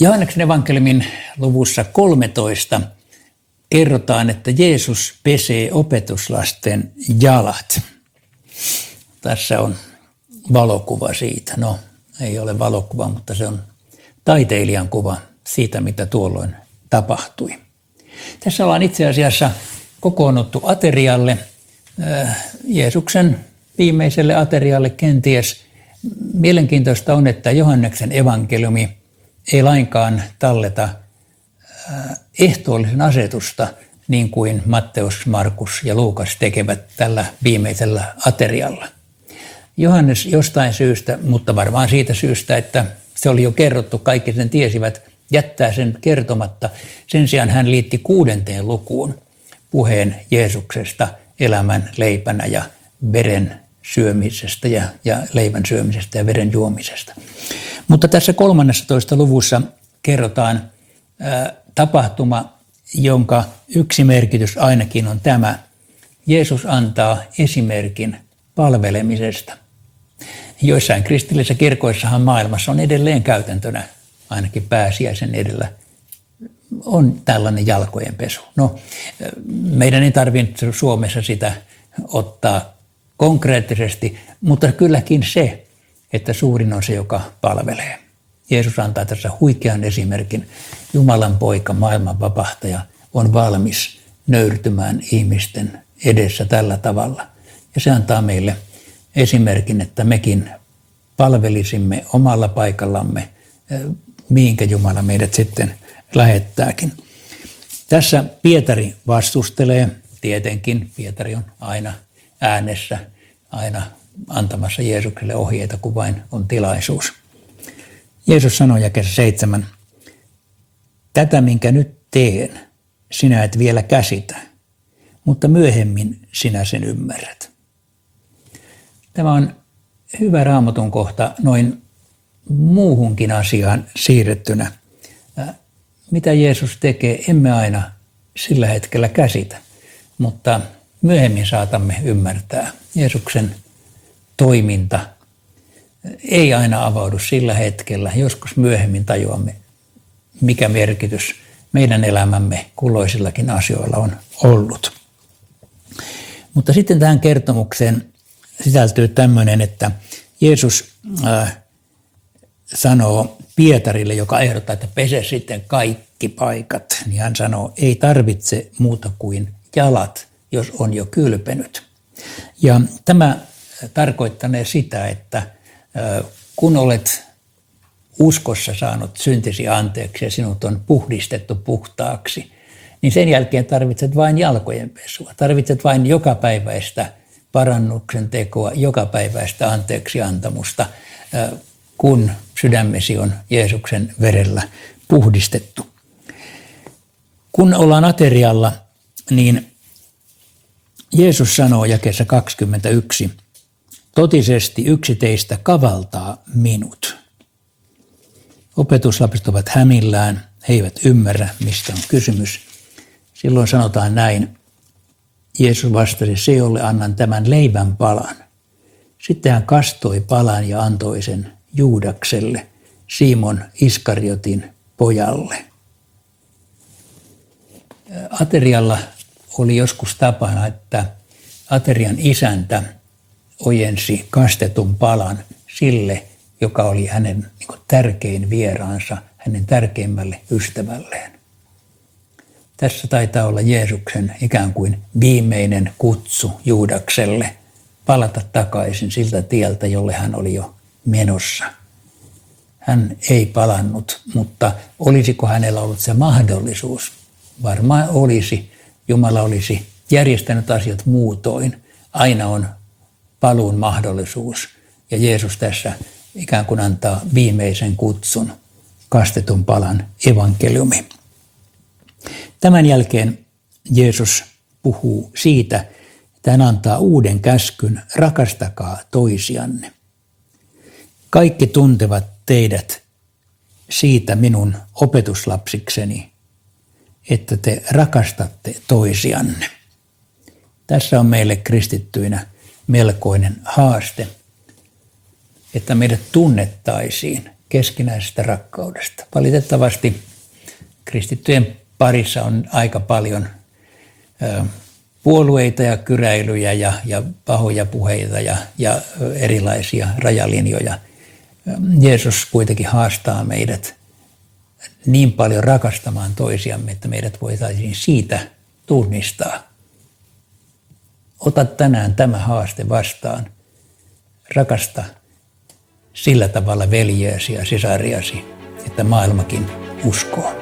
Johanneksen evankeliumin luvussa 13 kerrotaan, että Jeesus pesee opetuslasten jalat. Tässä on valokuva siitä. No, ei ole valokuva, mutta se on taiteilijan kuva siitä, mitä tuolloin tapahtui. Tässä ollaan itse asiassa kokoonnuttu aterialle, äh, Jeesuksen viimeiselle aterialle kenties. Mielenkiintoista on, että Johanneksen evankeliumi ei lainkaan talleta äh, ehtoollisen asetusta niin kuin Matteus, Markus ja Luukas tekevät tällä viimeisellä aterialla. Johannes jostain syystä, mutta varmaan siitä syystä, että se oli jo kerrottu, kaikki sen tiesivät, jättää sen kertomatta. Sen sijaan hän liitti kuudenteen lukuun puheen Jeesuksesta elämän leipänä ja veren syömisestä ja, ja leivän syömisestä ja veren juomisesta. Mutta tässä 13. luvussa kerrotaan tapahtuma, jonka yksi merkitys ainakin on tämä. Jeesus antaa esimerkin palvelemisesta. Joissain kristillisissä kirkoissahan maailmassa on edelleen käytäntönä, ainakin pääsiäisen edellä, on tällainen jalkojen pesu. No, meidän ei tarvitse Suomessa sitä ottaa konkreettisesti, mutta kylläkin se, että suurin on se, joka palvelee. Jeesus antaa tässä huikean esimerkin. Jumalan poika, maailman vapahtaja, on valmis nöyrtymään ihmisten edessä tällä tavalla. Ja se antaa meille esimerkin, että mekin palvelisimme omalla paikallamme, eh, mihinkä Jumala meidät sitten lähettääkin. Tässä Pietari vastustelee, tietenkin Pietari on aina äänessä, aina antamassa Jeesukselle ohjeita, kun vain on tilaisuus. Jeesus sanoi jakessa seitsemän, tätä minkä nyt teen, sinä et vielä käsitä, mutta myöhemmin sinä sen ymmärrät. Tämä on hyvä raamatun kohta noin muuhunkin asiaan siirrettynä. Mitä Jeesus tekee, emme aina sillä hetkellä käsitä, mutta myöhemmin saatamme ymmärtää. Jeesuksen toiminta ei aina avaudu sillä hetkellä. Joskus myöhemmin tajuamme, mikä merkitys meidän elämämme kulloisillakin asioilla on ollut. Mutta sitten tähän kertomukseen sisältyy tämmöinen, että Jeesus äh, sanoo Pietarille, joka ehdottaa, että pese sitten kaikki paikat, niin hän sanoo, ei tarvitse muuta kuin jalat, jos on jo kylpenyt. Ja tämä tarkoittanee sitä, että kun olet uskossa saanut syntisi anteeksi ja sinut on puhdistettu puhtaaksi, niin sen jälkeen tarvitset vain jalkojen pesua. Tarvitset vain jokapäiväistä parannuksen tekoa, jokapäiväistä anteeksi antamusta, kun sydämesi on Jeesuksen verellä puhdistettu. Kun ollaan aterialla, niin Jeesus sanoo jakessa 21, totisesti yksi teistä kavaltaa minut. Opetuslapset ovat hämillään, he eivät ymmärrä, mistä on kysymys. Silloin sanotaan näin, Jeesus vastasi, se jolle annan tämän leivän palan. Sitten hän kastoi palan ja antoi sen Juudakselle, Simon Iskariotin pojalle. Aterialla oli joskus tapana, että aterian isäntä ojensi kastetun palan sille, joka oli hänen niin tärkein vieraansa, hänen tärkeimmälle ystävälleen. Tässä taitaa olla Jeesuksen ikään kuin viimeinen kutsu Juudakselle palata takaisin siltä tieltä, jolle hän oli jo menossa. Hän ei palannut, mutta olisiko hänellä ollut se mahdollisuus? Varmaan olisi. Jumala olisi järjestänyt asiat muutoin. Aina on paluun mahdollisuus. Ja Jeesus tässä ikään kuin antaa viimeisen kutsun, kastetun palan evankeliumi. Tämän jälkeen Jeesus puhuu siitä, että hän antaa uuden käskyn, rakastakaa toisianne. Kaikki tuntevat teidät siitä minun opetuslapsikseni, että te rakastatte toisianne. Tässä on meille kristittyinä melkoinen haaste, että meidät tunnettaisiin keskinäisestä rakkaudesta. Valitettavasti kristittyjen parissa on aika paljon puolueita ja kyräilyjä ja, ja pahoja puheita ja, ja erilaisia rajalinjoja. Jeesus kuitenkin haastaa meidät niin paljon rakastamaan toisiamme, että meidät voitaisiin siitä tunnistaa. Ota tänään tämä haaste vastaan. Rakasta sillä tavalla veljeäsi ja sisariasi, että maailmakin uskoo.